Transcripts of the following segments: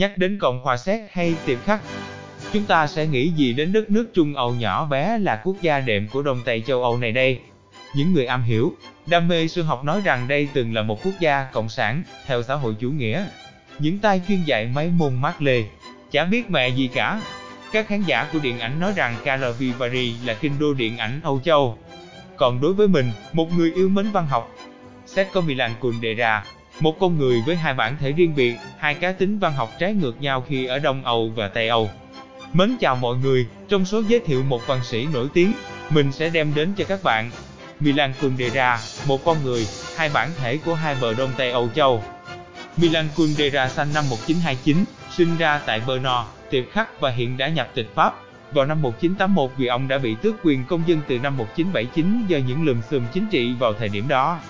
Nhắc đến Cộng hòa Séc hay Tiệp Khắc, chúng ta sẽ nghĩ gì đến đất nước Trung Âu nhỏ bé là quốc gia đệm của Đông Tây châu Âu này đây? Những người am hiểu, đam mê sư học nói rằng đây từng là một quốc gia cộng sản, theo xã hội chủ nghĩa. Những tay chuyên dạy mấy môn mát Lê, chả biết mẹ gì cả. Các khán giả của điện ảnh nói rằng Caravivari là kinh đô điện ảnh Âu Châu. Còn đối với mình, một người yêu mến văn học, Xét có Milan Kundera, một con người với hai bản thể riêng biệt, hai cá tính văn học trái ngược nhau khi ở Đông Âu và Tây Âu. Mến chào mọi người, trong số giới thiệu một văn sĩ nổi tiếng, mình sẽ đem đến cho các bạn Milan Kundera, một con người, hai bản thể của hai bờ Đông Tây Âu Châu. Milan Kundera sinh năm 1929, sinh ra tại Brno, Tiệp Khắc và hiện đã nhập tịch Pháp. Vào năm 1981 vì ông đã bị tước quyền công dân từ năm 1979 do những lùm xùm chính trị vào thời điểm đó.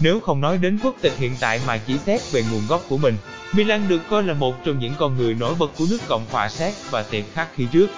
Nếu không nói đến quốc tịch hiện tại mà chỉ xét về nguồn gốc của mình, Milan được coi là một trong những con người nổi bật của nước Cộng hòa Séc và Tiệp Khắc khi trước.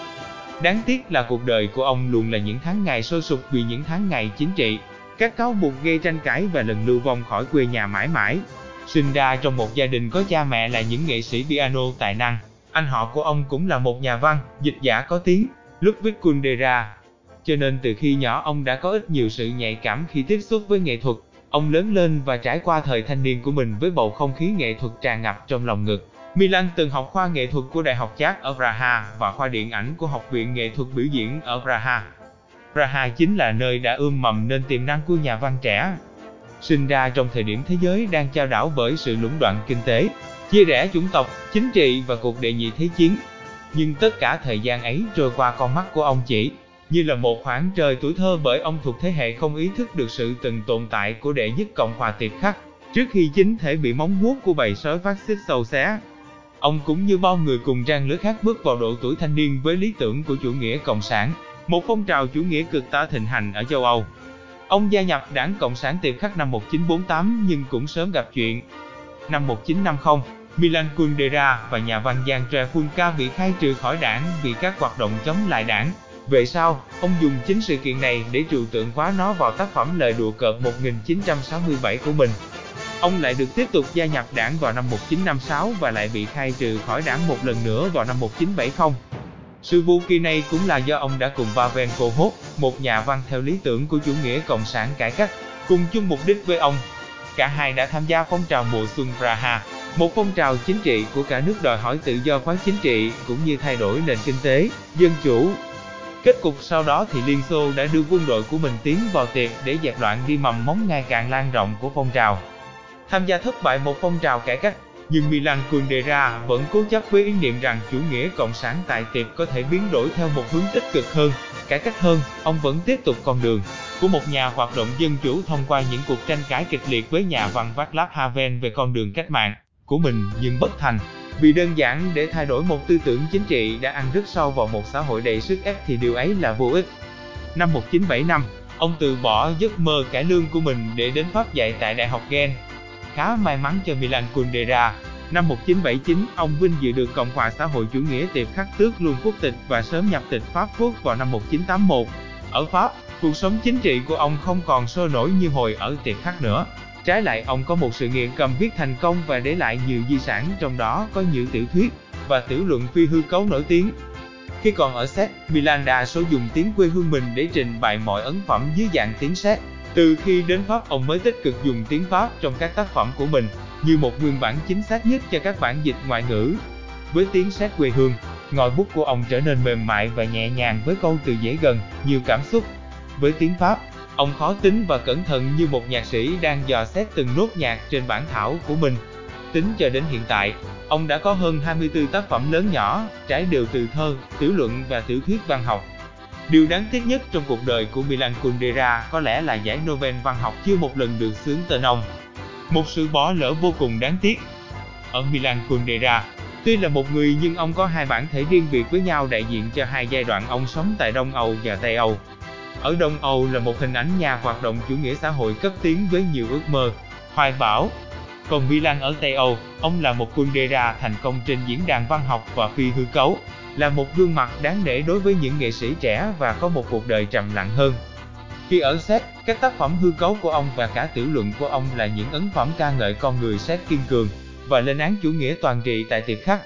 Đáng tiếc là cuộc đời của ông luôn là những tháng ngày sôi sục vì những tháng ngày chính trị, các cáo buộc gây tranh cãi và lần lưu vong khỏi quê nhà mãi mãi. Sinh ra trong một gia đình có cha mẹ là những nghệ sĩ piano tài năng, anh họ của ông cũng là một nhà văn, dịch giả có tiếng, Ludwig Kundera. Cho nên từ khi nhỏ ông đã có ít nhiều sự nhạy cảm khi tiếp xúc với nghệ thuật. Ông lớn lên và trải qua thời thanh niên của mình với bầu không khí nghệ thuật tràn ngập trong lòng ngực. Milan từng học khoa nghệ thuật của Đại học Czech ở Praha và khoa điện ảnh của Học viện Nghệ thuật biểu diễn ở Praha. Praha chính là nơi đã ươm mầm nên tiềm năng của nhà văn trẻ. Sinh ra trong thời điểm thế giới đang chao đảo bởi sự lũng đoạn kinh tế, chia rẽ chủng tộc, chính trị và cuộc đệ nhị thế chiến. Nhưng tất cả thời gian ấy trôi qua con mắt của ông chỉ như là một khoảng trời tuổi thơ bởi ông thuộc thế hệ không ý thức được sự từng tồn tại của đệ nhất Cộng hòa Tiệp Khắc, trước khi chính thể bị móng vuốt của bầy sói phát xít sâu xé. Ông cũng như bao người cùng trang lứa khác bước vào độ tuổi thanh niên với lý tưởng của chủ nghĩa cộng sản, một phong trào chủ nghĩa cực tả thịnh hành ở châu Âu. Ông gia nhập đảng Cộng sản Tiệp Khắc năm 1948 nhưng cũng sớm gặp chuyện. Năm 1950, Milan Kundera và nhà văn Jan Trefulka bị khai trừ khỏi đảng vì các hoạt động chống lại đảng. Về sau, ông dùng chính sự kiện này để trừu tượng hóa nó vào tác phẩm Lời đùa cợt 1967 của mình. Ông lại được tiếp tục gia nhập đảng vào năm 1956 và lại bị khai trừ khỏi đảng một lần nữa vào năm 1970. Sự vô kỳ này cũng là do ông đã cùng Pavel hốt, một nhà văn theo lý tưởng của chủ nghĩa cộng sản cải cách, cùng chung mục đích với ông. Cả hai đã tham gia phong trào mùa xuân Praha, một phong trào chính trị của cả nước đòi hỏi tự do khoáng chính trị cũng như thay đổi nền kinh tế, dân chủ. Kết cục sau đó thì Liên Xô đã đưa quân đội của mình tiến vào tiệc để dẹp loạn đi mầm móng ngày càng lan rộng của phong trào. Tham gia thất bại một phong trào cải cách, nhưng Milan Kundera vẫn cố chấp với ý niệm rằng chủ nghĩa cộng sản tại tiệp có thể biến đổi theo một hướng tích cực hơn, cải cách hơn. Ông vẫn tiếp tục con đường của một nhà hoạt động dân chủ thông qua những cuộc tranh cãi kịch liệt với nhà văn Václav Havel về con đường cách mạng của mình nhưng bất thành. Vì đơn giản để thay đổi một tư tưởng chính trị đã ăn rất sâu vào một xã hội đầy sức ép thì điều ấy là vô ích. Năm 1975, ông từ bỏ giấc mơ cải lương của mình để đến Pháp dạy tại Đại học Gen. Khá may mắn cho Milan Kundera, năm 1979, ông vinh dự được Cộng hòa xã hội chủ nghĩa tiệp khắc tước luôn quốc tịch và sớm nhập tịch Pháp quốc vào năm 1981. Ở Pháp, cuộc sống chính trị của ông không còn sôi nổi như hồi ở tiệp khắc nữa. Trái lại ông có một sự nghiệp cầm viết thành công và để lại nhiều di sản trong đó có nhiều tiểu thuyết và tiểu luận phi hư cấu nổi tiếng. Khi còn ở Séc, Milan đa số dùng tiếng quê hương mình để trình bày mọi ấn phẩm dưới dạng tiếng Séc. Từ khi đến Pháp ông mới tích cực dùng tiếng Pháp trong các tác phẩm của mình, như một nguyên bản chính xác nhất cho các bản dịch ngoại ngữ. Với tiếng Séc quê hương, ngòi bút của ông trở nên mềm mại và nhẹ nhàng với câu từ dễ gần, nhiều cảm xúc. Với tiếng Pháp, Ông khó tính và cẩn thận như một nhạc sĩ đang dò xét từng nốt nhạc trên bản thảo của mình. Tính cho đến hiện tại, ông đã có hơn 24 tác phẩm lớn nhỏ, trải đều từ thơ, tiểu luận và tiểu thuyết văn học. Điều đáng tiếc nhất trong cuộc đời của Milan Kundera có lẽ là giải Nobel văn học chưa một lần được xướng tên ông. Một sự bỏ lỡ vô cùng đáng tiếc. Ở Milan Kundera, tuy là một người nhưng ông có hai bản thể riêng biệt với nhau đại diện cho hai giai đoạn ông sống tại Đông Âu và Tây Âu. Ở Đông Âu là một hình ảnh nhà hoạt động chủ nghĩa xã hội cấp tiến với nhiều ước mơ, hoài bão. Còn Milan ở Tây Âu, ông là một Kundera thành công trên diễn đàn văn học và phi hư cấu, là một gương mặt đáng để đối với những nghệ sĩ trẻ và có một cuộc đời trầm lặng hơn. Khi ở Séc, các tác phẩm hư cấu của ông và cả tiểu luận của ông là những ấn phẩm ca ngợi con người Séc kiên cường và lên án chủ nghĩa toàn trị tại tiệp khắc.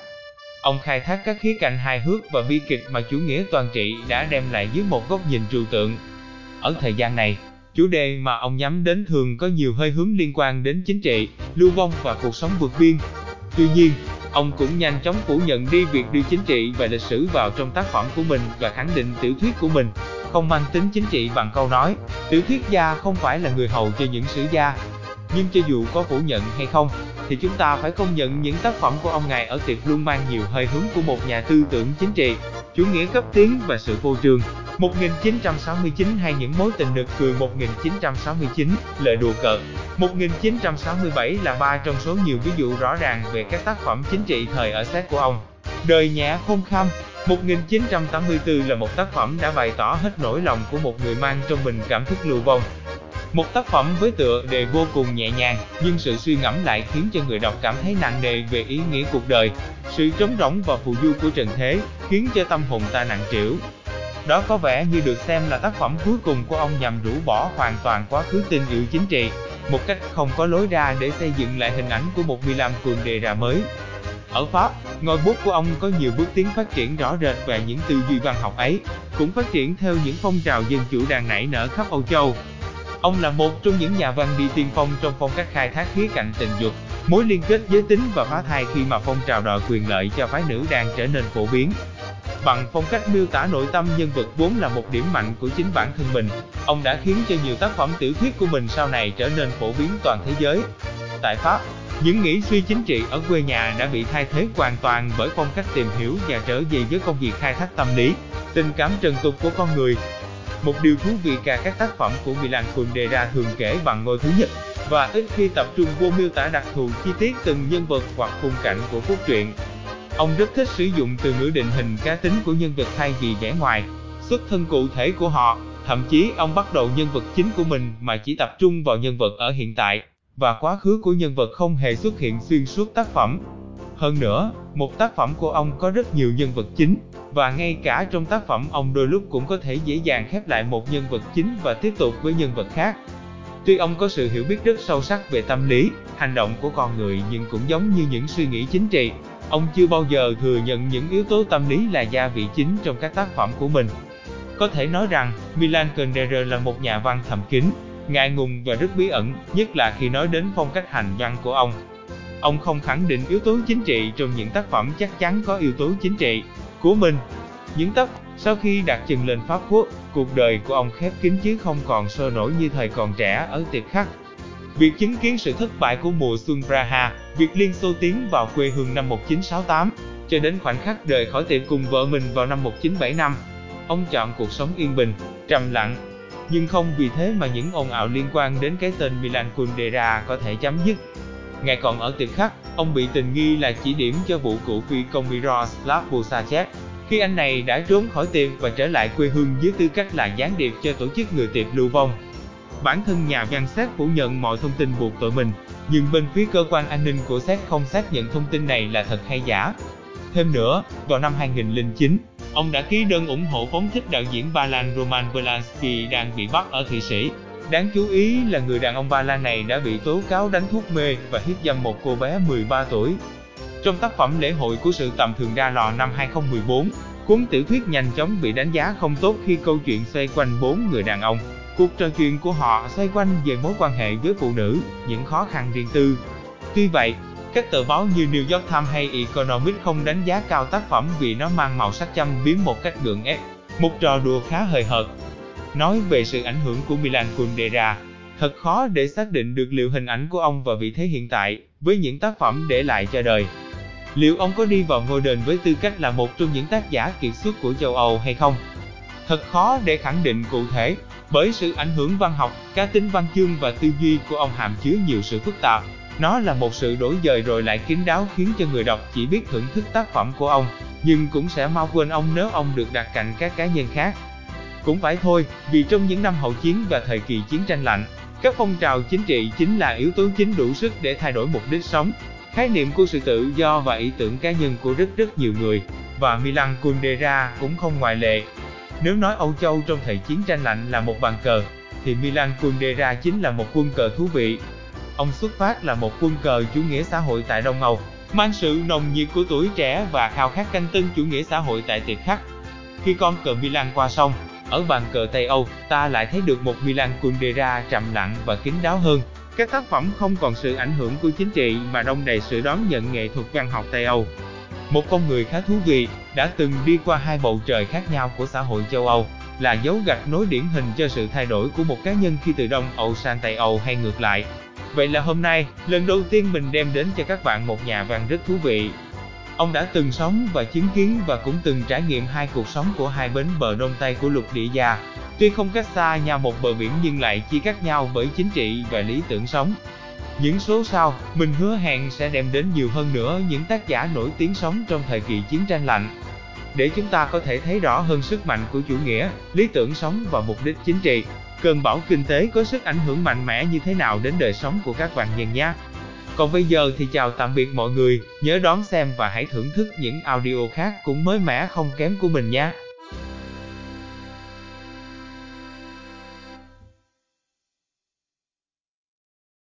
Ông khai thác các khía cạnh hài hước và bi kịch mà chủ nghĩa toàn trị đã đem lại dưới một góc nhìn trừu tượng. Ở thời gian này, chủ đề mà ông nhắm đến thường có nhiều hơi hướng liên quan đến chính trị, lưu vong và cuộc sống vượt biên. Tuy nhiên, ông cũng nhanh chóng phủ nhận đi việc đưa chính trị và lịch sử vào trong tác phẩm của mình và khẳng định tiểu thuyết của mình không mang tính chính trị bằng câu nói, tiểu thuyết gia không phải là người hầu cho những sử gia. Nhưng cho dù có phủ nhận hay không, thì chúng ta phải công nhận những tác phẩm của ông ngài ở tiệc luôn mang nhiều hơi hướng của một nhà tư tưởng chính trị, chủ nghĩa cấp tiến và sự vô trường. 1969 hay những mối tình nực cười 1969, lời đùa cợt. 1967 là ba trong số nhiều ví dụ rõ ràng về các tác phẩm chính trị thời ở xét của ông. Đời nhã khôn khăm, 1984 là một tác phẩm đã bày tỏ hết nỗi lòng của một người mang trong mình cảm thức lưu vong. Một tác phẩm với tựa đề vô cùng nhẹ nhàng, nhưng sự suy ngẫm lại khiến cho người đọc cảm thấy nặng nề về ý nghĩa cuộc đời. Sự trống rỗng và phù du của trần thế, khiến cho tâm hồn ta nặng trĩu. Đó có vẻ như được xem là tác phẩm cuối cùng của ông nhằm rũ bỏ hoàn toàn quá khứ tình yêu chính trị, một cách không có lối ra để xây dựng lại hình ảnh của một Milan Kundera mới. Ở Pháp, ngòi bút của ông có nhiều bước tiến phát triển rõ rệt về những tư duy văn học ấy cũng phát triển theo những phong trào dân chủ đang nảy nở khắp Âu Châu. Ông là một trong những nhà văn đi tiên phong trong phong cách khai thác khía cạnh tình dục, mối liên kết giới tính và phá thai khi mà phong trào đòi quyền lợi cho phái nữ đang trở nên phổ biến. Bằng phong cách miêu tả nội tâm nhân vật vốn là một điểm mạnh của chính bản thân mình, ông đã khiến cho nhiều tác phẩm tiểu thuyết của mình sau này trở nên phổ biến toàn thế giới. Tại Pháp, những nghĩ suy chính trị ở quê nhà đã bị thay thế hoàn toàn bởi phong cách tìm hiểu và trở về với công việc khai thác tâm lý, tình cảm trần tục của con người. Một điều thú vị cả các tác phẩm của Milan Kundera thường kể bằng ngôi thứ nhất, và ít khi tập trung vô miêu tả đặc thù chi tiết từng nhân vật hoặc khung cảnh của cốt truyện. Ông rất thích sử dụng từ ngữ định hình cá tính của nhân vật thay vì vẻ ngoài, xuất thân cụ thể của họ, thậm chí ông bắt đầu nhân vật chính của mình mà chỉ tập trung vào nhân vật ở hiện tại và quá khứ của nhân vật không hề xuất hiện xuyên suốt tác phẩm. Hơn nữa, một tác phẩm của ông có rất nhiều nhân vật chính, và ngay cả trong tác phẩm ông đôi lúc cũng có thể dễ dàng khép lại một nhân vật chính và tiếp tục với nhân vật khác. Tuy ông có sự hiểu biết rất sâu sắc về tâm lý, hành động của con người nhưng cũng giống như những suy nghĩ chính trị, ông chưa bao giờ thừa nhận những yếu tố tâm lý là gia vị chính trong các tác phẩm của mình. Có thể nói rằng, Milan Kundera là một nhà văn thầm kín, ngại ngùng và rất bí ẩn, nhất là khi nói đến phong cách hành văn của ông. Ông không khẳng định yếu tố chính trị trong những tác phẩm chắc chắn có yếu tố chính trị của mình. Những tất, sau khi đặt chân lên Pháp quốc, cuộc đời của ông khép kín chứ không còn sôi nổi như thời còn trẻ ở tiệp khắc. Việc chứng kiến sự thất bại của mùa xuân Praha, việc Liên Xô tiến vào quê hương năm 1968, cho đến khoảnh khắc rời khỏi tiệm cùng vợ mình vào năm 1975. Ông chọn cuộc sống yên bình, trầm lặng, nhưng không vì thế mà những ồn ào liên quan đến cái tên Milan Kundera có thể chấm dứt. Ngày còn ở tiệm khắc, ông bị tình nghi là chỉ điểm cho vụ cựu phi công Miroslav Vusachev. Khi anh này đã trốn khỏi tiệm và trở lại quê hương dưới tư cách là gián điệp cho tổ chức người tiệp lưu vong. Bản thân nhà văn xét phủ nhận mọi thông tin buộc tội mình, nhưng bên phía cơ quan an ninh của xét không xác nhận thông tin này là thật hay giả. Thêm nữa, vào năm 2009, Ông đã ký đơn ủng hộ phóng thích đạo diễn Ba Lan Roman Polanski đang bị bắt ở Thụy Sĩ. Đáng chú ý là người đàn ông Ba Lan này đã bị tố cáo đánh thuốc mê và hiếp dâm một cô bé 13 tuổi. Trong tác phẩm Lễ hội của sự tầm thường ra lò năm 2014, cuốn tiểu thuyết nhanh chóng bị đánh giá không tốt khi câu chuyện xoay quanh bốn người đàn ông. Cuộc trò chuyện của họ xoay quanh về mối quan hệ với phụ nữ, những khó khăn riêng tư. Tuy vậy, các tờ báo như New York Times hay Economist không đánh giá cao tác phẩm vì nó mang màu sắc châm biếm một cách gượng ép, một trò đùa khá hời hợt. Nói về sự ảnh hưởng của Milan Kundera, thật khó để xác định được liệu hình ảnh của ông và vị thế hiện tại, với những tác phẩm để lại cho đời. Liệu ông có đi vào ngôi đền với tư cách là một trong những tác giả kiệt xuất của châu Âu hay không? Thật khó để khẳng định cụ thể, bởi sự ảnh hưởng văn học, cá tính văn chương và tư duy của ông hàm chứa nhiều sự phức tạp, nó là một sự đổi dời rồi lại kín đáo khiến cho người đọc chỉ biết thưởng thức tác phẩm của ông, nhưng cũng sẽ mau quên ông nếu ông được đặt cạnh các cá nhân khác. Cũng phải thôi, vì trong những năm hậu chiến và thời kỳ chiến tranh lạnh, các phong trào chính trị chính là yếu tố chính đủ sức để thay đổi mục đích sống, khái niệm của sự tự do và ý tưởng cá nhân của rất rất nhiều người, và Milan Kundera cũng không ngoại lệ. Nếu nói Âu Châu trong thời chiến tranh lạnh là một bàn cờ, thì Milan Kundera chính là một quân cờ thú vị, Ông xuất phát là một quân cờ chủ nghĩa xã hội tại Đông Âu, mang sự nồng nhiệt của tuổi trẻ và khao khát canh tân chủ nghĩa xã hội tại tiệp khắc. Khi con cờ Milan qua sông, ở bàn cờ Tây Âu, ta lại thấy được một Milan Kundera trầm lặng và kín đáo hơn. Các tác phẩm không còn sự ảnh hưởng của chính trị mà đông đầy sự đón nhận nghệ thuật văn học Tây Âu. Một con người khá thú vị, đã từng đi qua hai bầu trời khác nhau của xã hội châu Âu, là dấu gạch nối điển hình cho sự thay đổi của một cá nhân khi từ Đông Âu sang Tây Âu hay ngược lại. Vậy là hôm nay, lần đầu tiên mình đem đến cho các bạn một nhà văn rất thú vị. Ông đã từng sống và chứng kiến và cũng từng trải nghiệm hai cuộc sống của hai bến bờ đông tây của lục địa già. Tuy không cách xa nhau một bờ biển nhưng lại chia cắt nhau bởi chính trị và lý tưởng sống. Những số sau, mình hứa hẹn sẽ đem đến nhiều hơn nữa những tác giả nổi tiếng sống trong thời kỳ chiến tranh lạnh. Để chúng ta có thể thấy rõ hơn sức mạnh của chủ nghĩa, lý tưởng sống và mục đích chính trị, cơn bão kinh tế có sức ảnh hưởng mạnh mẽ như thế nào đến đời sống của các bạn nhân nhé. Còn bây giờ thì chào tạm biệt mọi người, nhớ đón xem và hãy thưởng thức những audio khác cũng mới mẻ không kém của mình nhé.